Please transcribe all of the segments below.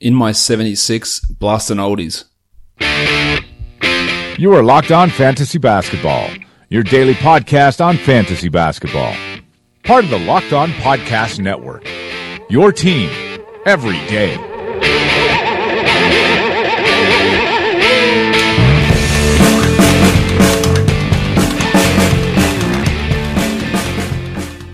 in my 76, blasting oldies. You are Locked On Fantasy Basketball, your daily podcast on fantasy basketball. Part of the Locked On Podcast Network. Your team every day.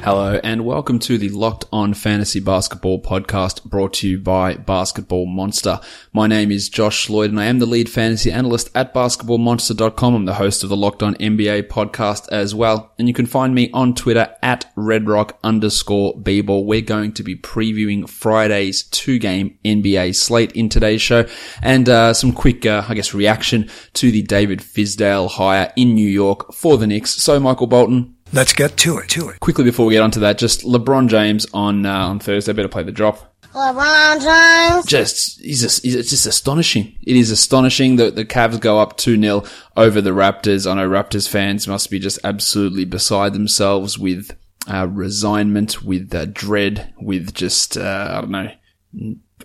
Hello and welcome to the Locked On Fantasy Basketball podcast brought to you by Basketball Monster. My name is Josh Lloyd and I am the lead fantasy analyst at basketballmonster.com. I'm the host of the Locked On NBA podcast as well. And you can find me on Twitter at redrock underscore bball. We're going to be previewing Friday's two game NBA slate in today's show and uh, some quick, uh, I guess, reaction to the David Fizdale hire in New York for the Knicks. So Michael Bolton, Let's get to it. To it. Quickly before we get onto that, just LeBron James on uh, on Thursday. Better play the drop. LeBron James. Just he's just, he's, it's just astonishing. It is astonishing that the Cavs go up two 0 over the Raptors. I know Raptors fans must be just absolutely beside themselves with uh, resignment, with uh, dread, with just uh, I don't know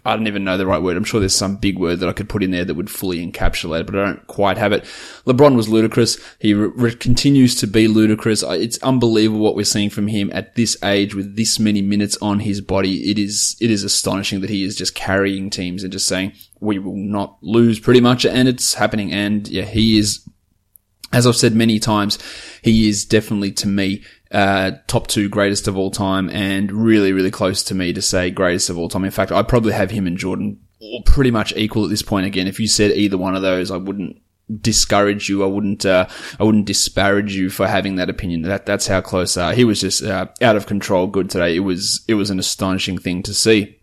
I don't even know the right word. I'm sure there's some big word that I could put in there that would fully encapsulate it, but I don't quite have it. LeBron was ludicrous. He re- continues to be ludicrous. It's unbelievable what we're seeing from him at this age with this many minutes on his body. It is, it is astonishing that he is just carrying teams and just saying, we will not lose pretty much. And it's happening. And yeah, he is, as I've said many times, he is definitely to me uh, top two greatest of all time and really, really close to me to say greatest of all time. In fact, I probably have him and Jordan pretty much equal at this point. Again, if you said either one of those, I wouldn't discourage you. I wouldn't, uh, I wouldn't disparage you for having that opinion. That, that's how close, uh, he was just, uh, out of control good today. It was, it was an astonishing thing to see.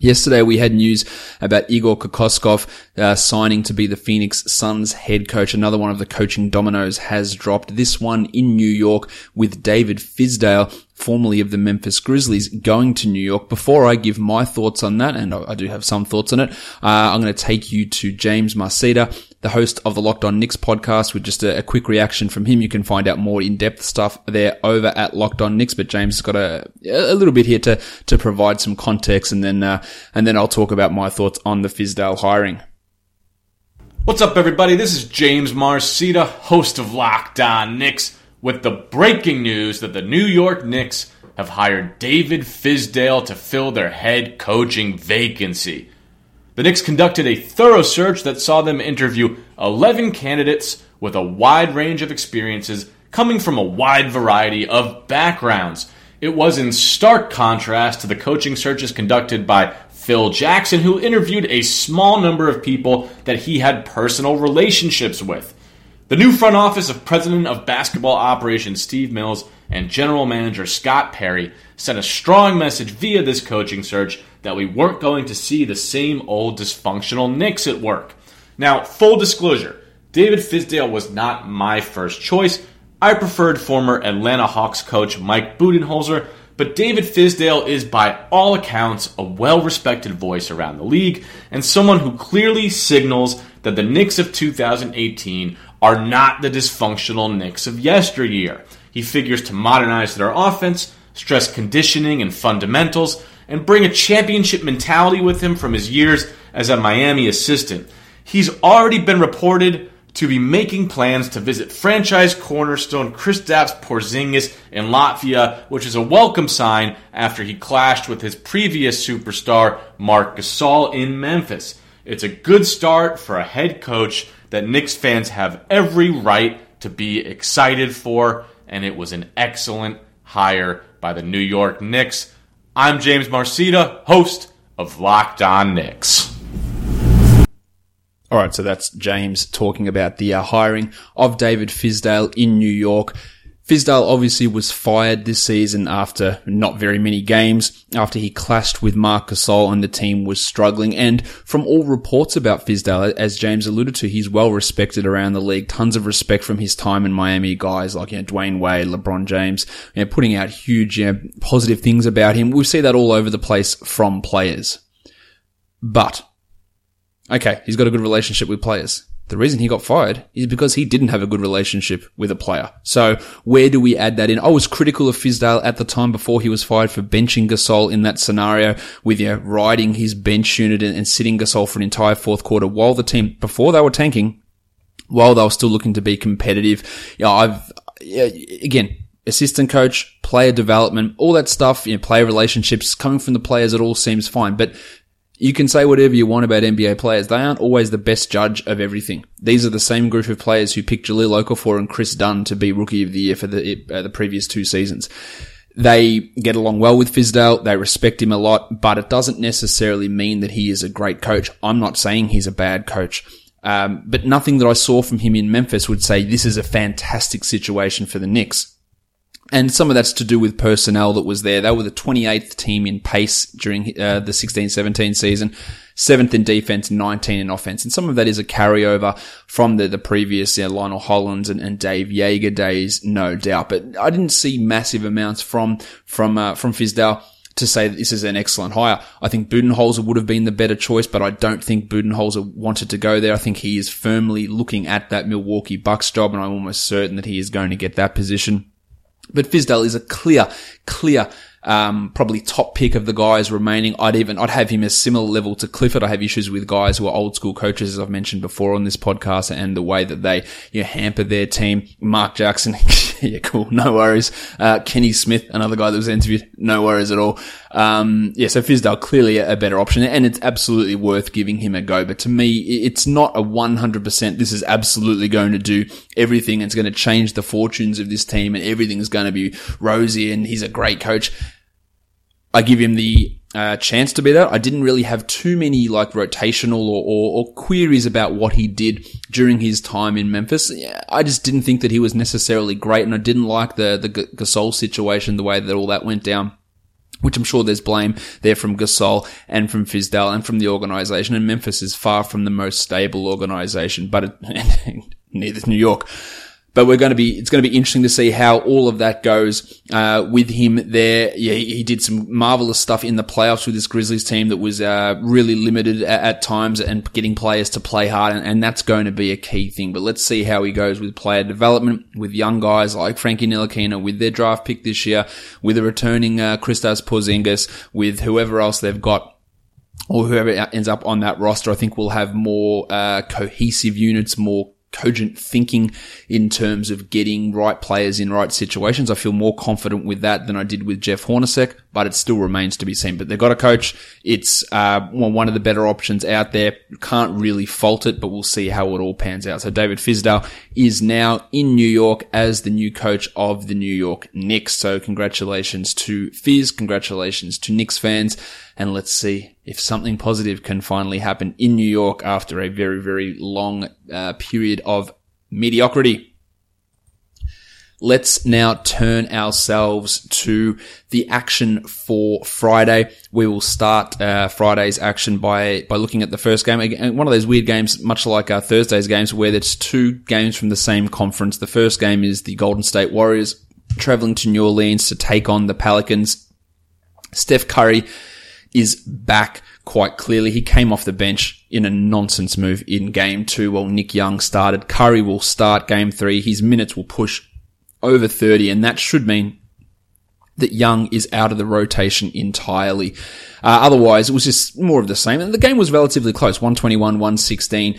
Yesterday we had news about Igor Kokoskov uh, signing to be the Phoenix Suns head coach. Another one of the coaching dominoes has dropped. This one in New York with David Fizdale, formerly of the Memphis Grizzlies, going to New York. Before I give my thoughts on that, and I do have some thoughts on it, uh, I'm going to take you to James Marcita, the host of the Locked On Knicks podcast with just a, a, quick reaction from him. You can find out more in-depth stuff there over at Locked On Knicks, but James has got a, a little bit here to, to provide some context and then, uh, and then I'll talk about my thoughts on the Fizdale hiring. What's up, everybody? This is James Marcita, host of Locked On Knicks, with the breaking news that the New York Knicks have hired David Fizdale to fill their head coaching vacancy. The Knicks conducted a thorough search that saw them interview 11 candidates with a wide range of experiences coming from a wide variety of backgrounds. It was in stark contrast to the coaching searches conducted by Phil Jackson, who interviewed a small number of people that he had personal relationships with. The new front office of President of Basketball Operations Steve Mills and General Manager Scott Perry sent a strong message via this coaching search that we weren't going to see the same old dysfunctional Knicks at work. Now, full disclosure, David Fizdale was not my first choice. I preferred former Atlanta Hawks coach Mike Budenholzer, but David Fizdale is by all accounts a well respected voice around the league and someone who clearly signals that the Knicks of 2018 are not the dysfunctional Knicks of yesteryear. He figures to modernize their offense, stress conditioning and fundamentals, and bring a championship mentality with him from his years as a Miami assistant. He's already been reported to be making plans to visit franchise cornerstone Kristaps Porzingis in Latvia, which is a welcome sign after he clashed with his previous superstar Marc Gasol in Memphis. It's a good start for a head coach that Knicks fans have every right to be excited for, and it was an excellent hire by the New York Knicks. I'm James Marcita, host of Locked On Knicks. All right, so that's James talking about the uh, hiring of David Fizdale in New York. Fizdale obviously was fired this season after not very many games, after he clashed with Marc Gasol and the team was struggling. And from all reports about Fizdale, as James alluded to, he's well respected around the league. Tons of respect from his time in Miami. Guys like you know, Dwyane Wade, LeBron James, you know, putting out huge you know, positive things about him. We see that all over the place from players. But, okay, he's got a good relationship with players. The reason he got fired is because he didn't have a good relationship with a player. So where do we add that in? Oh, I was critical of Fizdale at the time before he was fired for benching Gasol in that scenario with, you know, riding his bench unit and, and sitting Gasol for an entire fourth quarter while the team, before they were tanking, while they were still looking to be competitive. You know, I've, again, assistant coach, player development, all that stuff, you know, player relationships coming from the players, it all seems fine. But you can say whatever you want about NBA players. They aren't always the best judge of everything. These are the same group of players who picked Jahlil Okafor and Kris Dunn to be rookie of the year for the, uh, the previous two seasons. They get along well with Fizdale. They respect him a lot, but it doesn't necessarily mean that he is a great coach. I'm not saying he's a bad coach. Um, but nothing that I saw from him in Memphis would say this is a fantastic situation for the Knicks. And some of that's to do with personnel that was there. They were the 28th team in pace during uh, the 16-17 season, seventh in defense, 19 in offense. And some of that is a carryover from the, the previous you know, Lionel Hollins and, and Dave Joerger days, no doubt. But I didn't see massive amounts from, from, uh, from Fizdale to say that this is an excellent hire. I think Budenholzer would have been the better choice, but I don't think Budenholzer wanted to go there. I think he is firmly looking at that Milwaukee Bucks job, and I'm almost certain that he is going to get that position. But Fizdale is a clear, clear, um, probably top pick of the guys remaining. I'd even, I'd have him a similar level to Clifford. I have issues with guys who are old school coaches, as I've mentioned before on this podcast and the way that they, you know, hamper their team. Mark Jackson, yeah, cool. No worries. Uh, Kenny Smith, another guy that was interviewed. No worries at all. Um, yeah, so Fizdale clearly a better option and it's absolutely worth giving him a go. But to me, it's not a 100%. This is absolutely going to do everything. It's going to change the fortunes of this team and everything's going to be rosy and he's a great coach. I give him the uh, chance to be that. I didn't really have too many like rotational or, or, or, queries about what he did during his time in Memphis. I just didn't think that he was necessarily great, and I didn't like the the Gasol situation, the way that all that went down. Which I'm sure there's blame there from Gasol and from Fizdale and from the organization. And Memphis is far from the most stable organization, but it, neither New York. But we're going to be, it's going to be interesting to see how all of that goes, uh, with him there. Yeah, he, did some marvelous stuff in the playoffs with this Grizzlies team that was, uh, really limited at, at, times and getting players to play hard. And, and, that's going to be a key thing. But let's see how he goes with player development with young guys like Frankie Ntilikina with their draft pick this year, with a returning, uh, Kristaps Porzingis, with whoever else they've got or whoever ends up on that roster, I think we'll have more uh, cohesive units, more cogent thinking in terms of getting right players in right situations. I feel more confident with that than I did with Jeff Hornacek, but it still remains to be seen. But they've got a coach. It's uh, one of the better options out there. Can't really fault it, but we'll see how it all pans out. So David Fizdale is now in New York as the new coach of the New York Knicks. So congratulations to Fizz. Congratulations to Knicks fans. And let's see if something positive can finally happen in New York after a very, very long uh, period of mediocrity. Let's now turn ourselves to the action for Friday. We will start uh, Friday's action by by looking at the first game. Again, one of those weird games, much like our Thursday's games, where there's two games from the same conference. The first game is the Golden State Warriors traveling to New Orleans to take on the Pelicans. Steph Curry is back quite clearly. He came off the bench in a nonsense move in game two while Nick Young started. Curry will start game three. His minutes will push over 30 and that should mean that Young is out of the rotation entirely. Uh, otherwise, it was just more of the same. And the game was relatively close. 121, 116.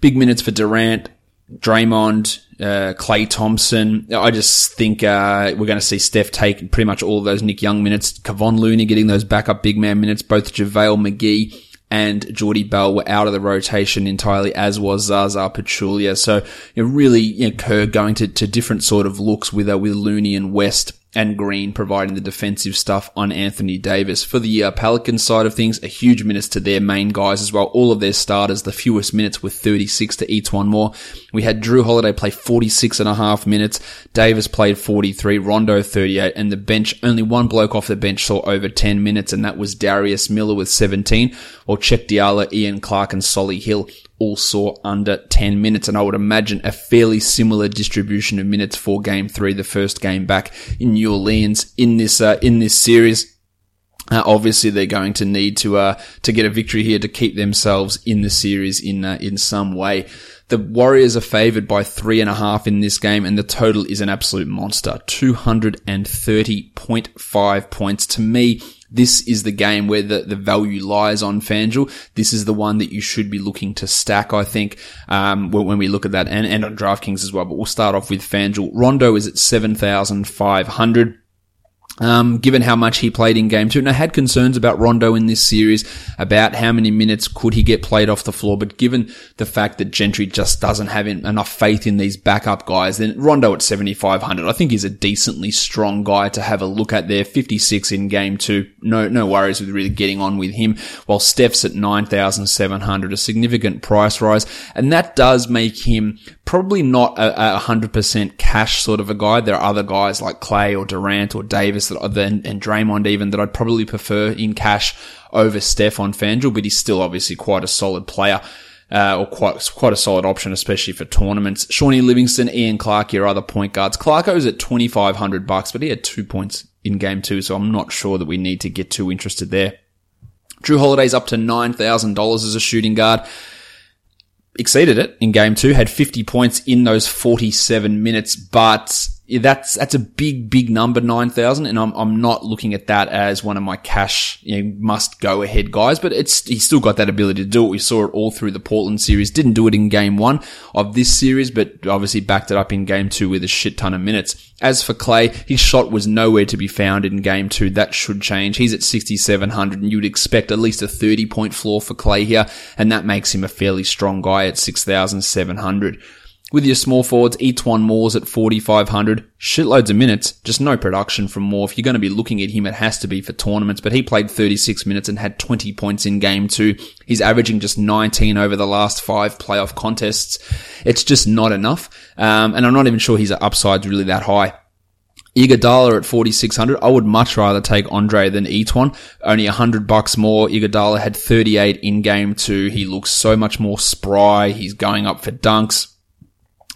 Big minutes for Durant, Draymond, uh, Klay Thompson. I just think uh, we're going to see Steph take pretty much all of those Nick Young minutes. Kevon Looney getting those backup big man minutes. Both JaVale McGee and Jordy Bell were out of the rotation entirely, as was Zaza Pachulia. So you really, you know, Kerr going to, to different sort of looks with uh, with Looney and West and Green providing the defensive stuff on Anthony Davis. For the uh, Pelicans side of things, a huge minutes to their main guys as well. All of their starters, the fewest minutes were 36 to each one more. We had Jrue Holiday play 46 and a half minutes. Davis played 43, Rondo 38, and the bench, only one bloke off the bench saw over 10 minutes, and that was Darius Miller with 17, or Cheick Diallo, Ian Clark, and Solly Hill all saw under 10 minutes. And I would imagine a fairly similar distribution of minutes for game three, the first game back in New Orleans in this, uh, in this series. Uh, obviously, they're going to need to uh, to get a victory here to keep themselves in the series in uh, in some way. The Warriors are favored by three and a half in this game, and the total is an absolute monster, two hundred and thirty point five points. To me, this is the game where the, the value lies on FanDuel. This is the one that you should be looking to stack, I think, um, when, we look at that and, and on DraftKings as well. But we'll start off with FanDuel. Rondo is at 7,500. Um, given how much he played in game two, and I had concerns about Rondo in this series about how many minutes could he get played off the floor. But given the fact that Gentry just doesn't have enough faith in these backup guys, then Rondo at 7,500, I think he's a decently strong guy to have a look at there. 56 in game two. No, no worries with really getting on with him. While Steph's at 9,700, a significant price rise. And that does make him probably not a, a 100% cash sort of a guy. There are other guys like Klay or Durant or Davis that and, and Draymond even that I'd probably prefer in cash over Steph on but he's still obviously quite a solid player. Uh, or quite quite a solid option, especially for tournaments. Shawnee Livingston, Ian Clark, your other point guards. Clarko's at twenty five hundred bucks, but he had two points in game two, so I'm not sure that we need to get too interested there. Jrue Holiday's up to nine thousand dollars as a shooting guard. Exceeded it in game two, had 50 points in those 47 minutes, but that's that's a big big number 9000 and I'm I'm not looking at that as one of my cash you know, must go ahead guys but it's he's still got that ability to do it. We saw it all through the Portland series. Didn't do it in game 1 of this series but obviously backed it up in game 2 with a shit ton of minutes. As for Klay his shot was nowhere to be found in game 2 that should change. He's at 6700 and you'd expect at least a 30 point floor for Klay here and that makes him a fairly strong guy at 6700 with your small forwards, E'Twaun Moore's at 4,500. Shitloads of minutes, just no production from Moore. If you're going to be looking at him, it has to be for tournaments, but he played 36 minutes and had 20 points in game two. He's averaging just 19 over the last five playoff contests. It's just not enough. Um, and I'm not even sure his upside's really that high. Iguodala at 4600. I would much rather take Andre than E'Twaun. Only 100 bucks more. Iguodala had 38 in game two. He looks so much more spry. He's going up for dunks.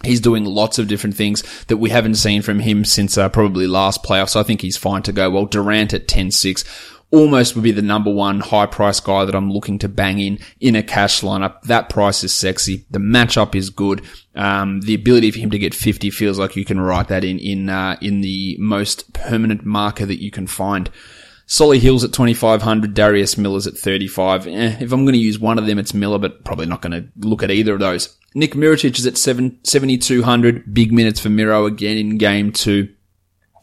He's doing lots of different things that we haven't seen from him since uh, probably last playoffs. So I think he's fine to go. Well, Durant at 10-6 almost would be the number one high price guy that I'm looking to bang in in a cash lineup. That price is sexy. The matchup is good. Um, the ability for him to get 50 feels like you can write that in, in, uh, in the most permanent marker that you can find. Solly Hill's at 2500, Darius Miller's at 35. Eh, if I'm going to use one of them, it's Miller, but probably not going to look at either of those. Nick Mirotic is at 7, 7200, big minutes for Miro again in game two.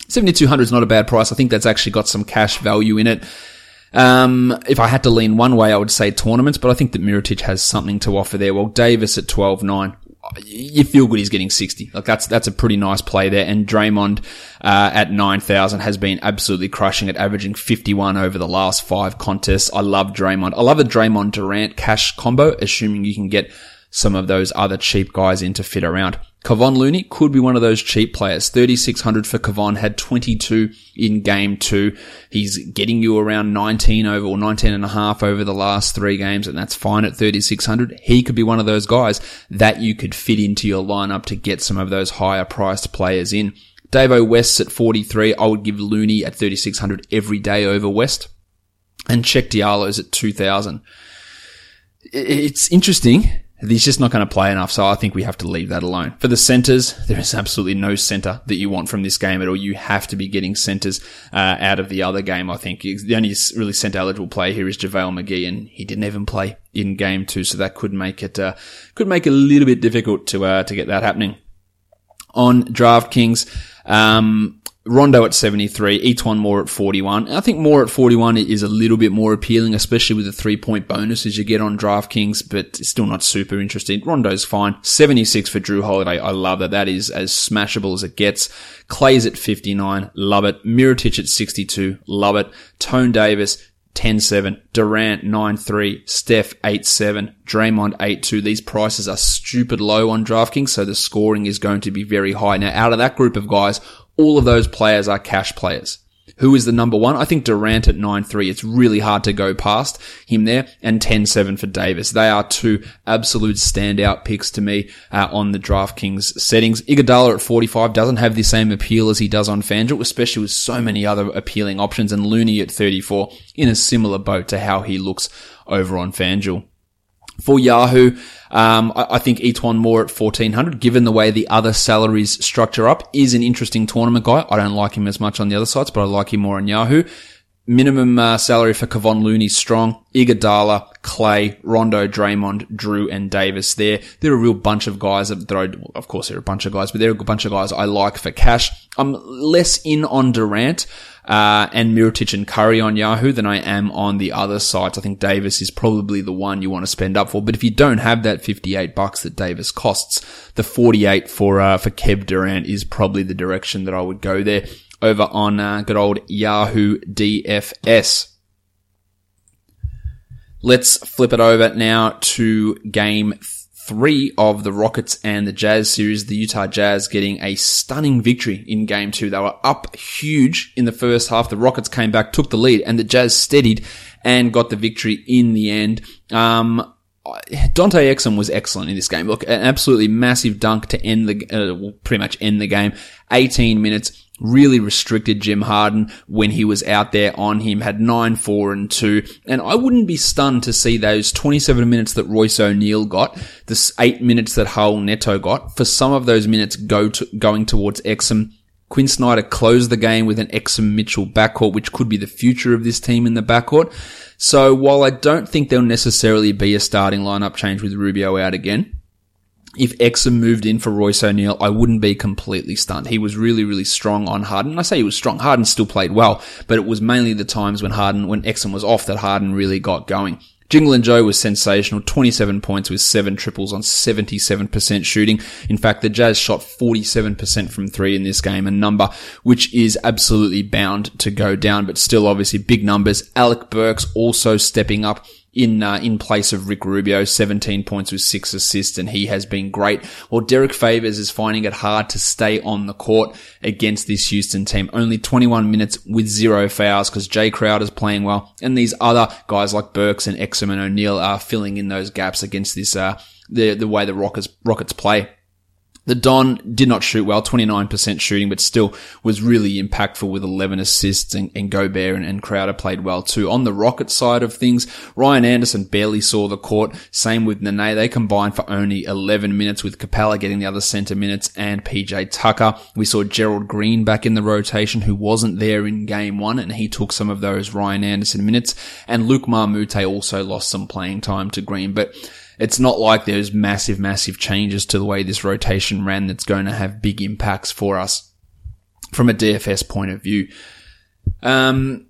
7200 is not a bad price. I think that's actually got some cash value in it. Um, if I had to lean one way, I would say tournaments, but I think that Mirotic has something to offer there. Well, Davis at 12-9 you feel good he's getting 60. Like that's, that's a pretty nice play there. And Draymond, uh, at 9,000 has been absolutely crushing it, averaging 51 over the last five contests. I love Draymond. I love the Draymond Durant cash combo, assuming you can get some of those other cheap guys in to fit around. Kevon Looney could be one of those cheap players. 3,600 for Kevon, had 22 in game two. He's getting you around 19 over or 19 and a half over the last three games, and that's fine at 3,600. He could be one of those guys that you could fit into your lineup to get some of those higher priced players in. Davo West's at 43. I would give Looney at 3,600 every day over West. And Cheick Diallo's at 2,000. It's interesting He's just not going to play enough, so I think we have to leave that alone. For the centers, there is absolutely no center that you want from this game at all. You have to be getting centers uh, out of the other game. I think the only really center eligible player here is JaVale McGee, and he didn't even play in game two, so that could make it uh, could make it a little bit difficult to uh, to get that happening. On DraftKings, um, Rondo at 73, E'Twaun Moore at 41. I think Moore at 41 is a little bit more appealing, especially with the three point bonuses you get on DraftKings, but it's still not super interesting. Rondo's fine. 76 for Jrue Holiday. I love that. That is as smashable as it gets. Klay's at 59. Love it. Mirotic at 62. Love it. Tone Davis, 10-7, Durant 9-3, Steph 8-7, Draymond 8-2. These prices are stupid low on DraftKings, so the scoring is going to be very high. Now, out of that group of guys, all of those players are cash players. Who is the number one? I think Durant at 9-3. It's really hard to go past him there. And 10-7 for Davis. They are two absolute standout picks to me uh, on the DraftKings settings. Iguodala at 45 doesn't have the same appeal as he does on FanDuel, especially with so many other appealing options. And Looney at 34 in a similar boat to how he looks over on FanDuel. For Yahoo, um, I, I, think E'Twaun Moore at 1400, given the way the other salaries structure up, is an interesting tournament guy. I don't like him as much on the other sites, but I like him more on Yahoo. Minimum uh, salary for Kevon Looney strong. Iguodala, Klay, Rondo, Draymond, Jrue, and Davis. There, they're a real bunch of guys that throw. Of course, they're a bunch of guys, but they're a bunch of guys I like for cash. I'm less in on Durant uh, and Mirotic and Curry on Yahoo than I am on the other sites. I think Davis is probably the one you want to spend up for. But if you don't have that 58 bucks that Davis costs, the 48 for, uh, for Kev Durant is probably the direction that I would go there over on, uh, good old Yahoo DFS. Let's flip it over now to game three of the Rockets and the Jazz series, the Utah Jazz getting a stunning victory in game two. They were up huge in the first half. The Rockets came back, took the lead, and the Jazz steadied and got the victory in the end. Um, Dante Exum was excellent in this game. Look, an absolutely massive dunk to end the, uh, pretty much end the game. 18 minutes really restricted Jim Harden when he was out there on him, had 9, 4 and 2. And I wouldn't be stunned to see those 27 minutes that Royce O'Neale got, the 8 minutes that Raul Neto got, for some of those minutes go to, going towards Exum. Quin Snyder closed the game with an Exum Mitchell backcourt, which could be the future of this team in the backcourt. So while I don't think there'll necessarily be a starting lineup change with Rubio out again, if Exum moved in for Royce O'Neale, I wouldn't be completely stunned. He was really, really strong on Harden. I say he was strong. Harden still played well, but it was mainly the times when Harden, when Exum was off that Harden really got going. Jingle and Joe was sensational. 27 points with seven triples on 77% shooting. In fact, the Jazz shot 47% from three in this game, a number which is absolutely bound to go down, but still obviously big numbers. Alec Burks also stepping up in uh, in place of Rick Rubio, 17 points with six assists, and he has been great. Well, Derrick Favors is finding it hard to stay on the court against this Houston team. Only 21 minutes with zero fouls because Jae is playing well, and these other guys like Burks and Exum and O'Neale are filling in those gaps against this uh, the the way the Rockets Rockets play. The Don did not shoot well, 29% shooting, but still was really impactful with 11 assists and, and Gobert and, and, Crowder played well too. On the Rocket side of things, Ryan Anderson barely saw the court. Same with Nene. They combined for only 11 minutes with Capela getting the other center minutes and PJ Tucker. We saw Gerald Green back in the rotation who wasn't there in game one and he took some of those Ryan Anderson minutes and Luc Moute also lost some playing time to Green, but it's not like there's massive, massive changes to the way this rotation ran that's going to have big impacts for us from a DFS point of view. Um,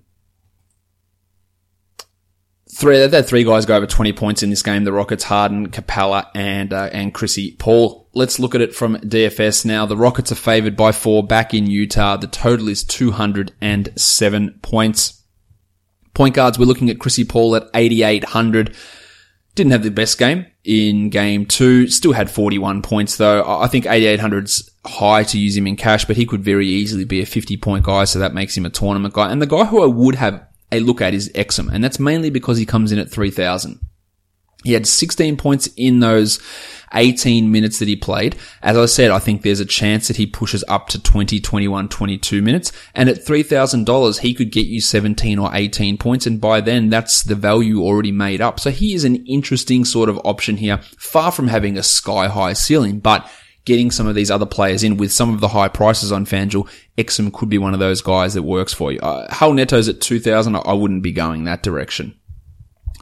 three, they had three guys go over 20 points in this game. The Rockets, Harden, Capela, and, uh, and Chrissy Paul. Let's look at it from DFS now. The Rockets are favored by four back in Utah. The total is 207 points. Point guards, we're looking at Chrissy Paul at 8,800. Didn't have the best game in game two. Still had 41 points though. I think 8,800's high to use him in cash, but he could very easily be a 50 point guy. So that makes him a tournament guy. And the guy who I would have a look at is Exum. And that's mainly because he comes in at 3,000. He had 16 points in those 18 minutes that he played. As I said, I think there's a chance that he pushes up to 20, 21, 22 minutes. And at $3,000, he could get you 17 or 18 points. And by then, that's the value already made up. So he is an interesting sort of option here, far from having a sky high ceiling, but getting some of these other players in with some of the high prices on FanDuel, Exum could be one of those guys that works for you. Uh, Raul Neto's at 2000. I wouldn't be going that direction.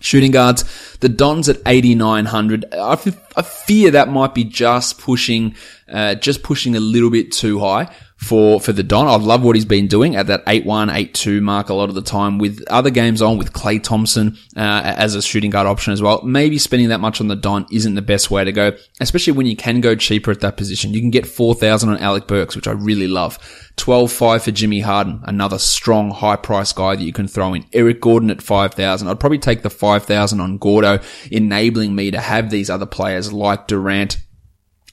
Shooting guards, the Dons at 8,900. I, f- I fear that might be just pushing, uh, just pushing a little bit too high for, for the Don. I love what he's been doing at that 8-1, 8-2 mark a lot of the time with other games on with Klay Thompson, uh, as a shooting guard option as well. Maybe spending that much on the Don isn't the best way to go, especially when you can go cheaper at that position. You can get 4,000 on Alec Burks, which I really love. 12-5 for Jimmy Harden, another strong high price guy that you can throw in. Eric Gordon at 5,000. I'd probably take the 5,000 on Gordo, enabling me to have these other players like Durant,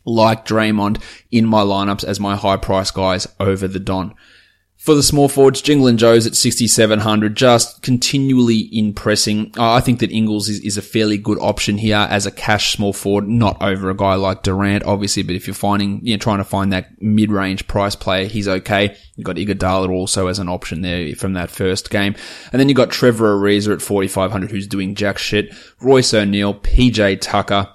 like Draymond in my lineups as my high price guys over the Don. For the small forwards, Jingle and Joe's at 6,700, just continually impressing. Uh, I think that Ingles is, is a fairly good option here as a cash small forward, not over a guy like Durant, obviously, but if you're finding, you know, trying to find that mid-range price player, he's okay. You've got Iguodala also as an option there from that first game. And then you've got Trevor Ariza at 4,500 who's doing jack shit. Royce O'Neale, PJ Tucker,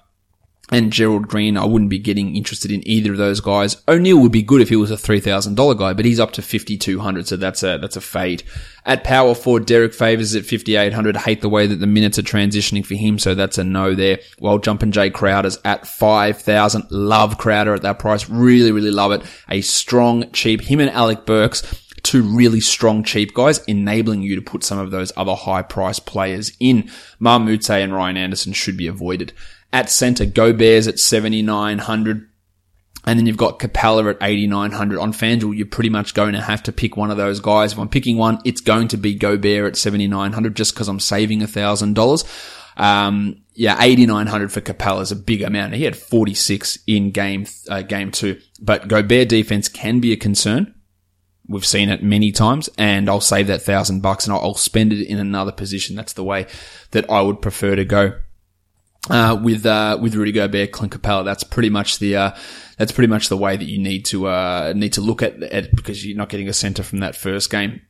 and Gerald Green, I wouldn't be getting interested in either of those guys. O'Neale would be good if he was a $3,000 guy, but he's up to 5,200, so that's a, that's a fade. At power forward, Derrick Favors at 5,800. Hate the way that the minutes are transitioning for him, so that's a no there. While jumping Jae Crowder's at 5,000. Love Crowder at that price. Really, really love it. A strong, cheap, him and Alec Burks two really strong cheap guys, enabling you to put some of those other high price players in. Marmute and Ryan Anderson should be avoided. At center, Bears at 7,900. And then you've got Capela at 8,900 on FanDuel. You're pretty much going to have to pick one of those guys. If I'm picking one, it's going to be Gobert at 7,900 just because I'm saving $1,000. Um, yeah, 8,900 for Capela is a big amount. He had 46 in game, uh, game two, but Gobert defense can be a concern. We've seen it many times and I'll save that thousand bucks and I'll spend it in another position. That's the way that I would prefer to go uh, with uh, with Rudy Gobert, Clint Capela. That's pretty much the uh, that's pretty much the way that you need to uh, need to look at it because you're not getting a center from that first game.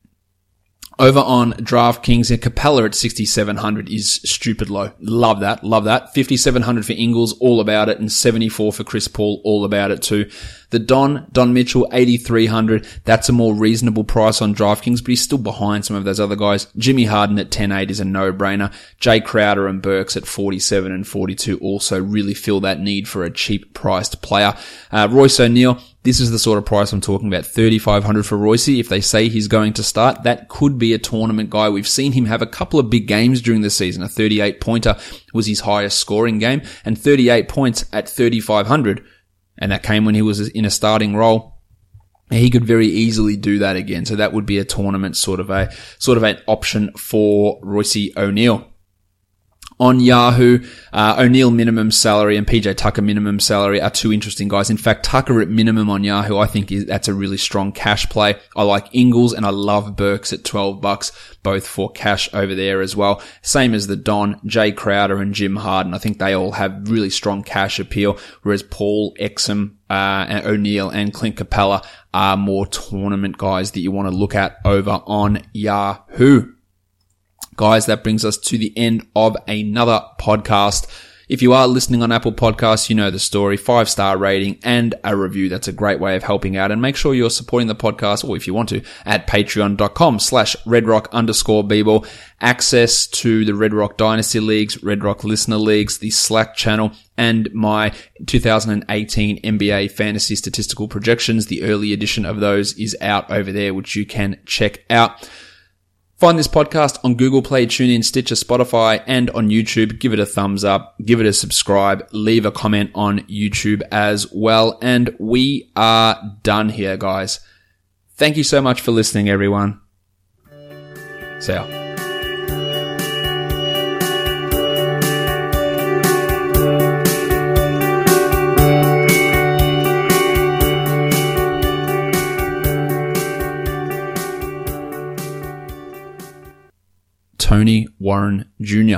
Over on DraftKings, Capela at 6,700 is stupid low. Love that. Love that. 5,700 for Ingles, all about it. And 74 for Chris Paul, all about it too. The Don, Don Mitchell, 8,300. That's a more reasonable price on DraftKings, but he's still behind some of those other guys. Jimmy Harden at 10.8 is a no-brainer. Jae Crowder and Burks at 47 and 42 also really fill that need for a cheap priced player. Uh, Royce O'Neale, this is the sort of price I'm talking about. 3,500 for Royce. If they say he's going to start, that could be a tournament guy. We've seen him have a couple of big games during the season. A 38 pointer was his highest scoring game and 38 points at 3,500 and that came when he was in a starting role. He could very easily do that again. So that would be a tournament sort of a, sort of an option for Royce O'Neale on Yahoo. Uh, O'Neale minimum salary and PJ Tucker minimum salary are two interesting guys. In fact, Tucker at minimum on Yahoo, I think is, that's a really strong cash play. I like Ingles and I love Burks at 12 bucks, both for cash over there as well. Same as the Don, Jae Crowder and Jim Harden. I think they all have really strong cash appeal, whereas Paul Exum, uh, and O'Neale and Clint Capela are more tournament guys that you want to look at over on Yahoo. Guys, that brings us to the end of another podcast. If you are listening on Apple Podcasts, you know the story. Five star rating and a review. That's a great way of helping out. And make sure you're supporting the podcast, or if you want to, at patreon.com slash redrock underscore bball. Access to the Red Rock Dynasty Leagues, Red Rock Listener Leagues, the Slack channel, and my 2018 NBA fantasy statistical projections. The early edition of those is out over there, which you can check out. Find this podcast on Google Play, TuneIn, Stitcher, Spotify, and on YouTube. Give it a thumbs up, give it a subscribe, leave a comment on YouTube as well. And we are done here, guys. Thank you so much for listening, everyone. See ya. Tony Warren Jr.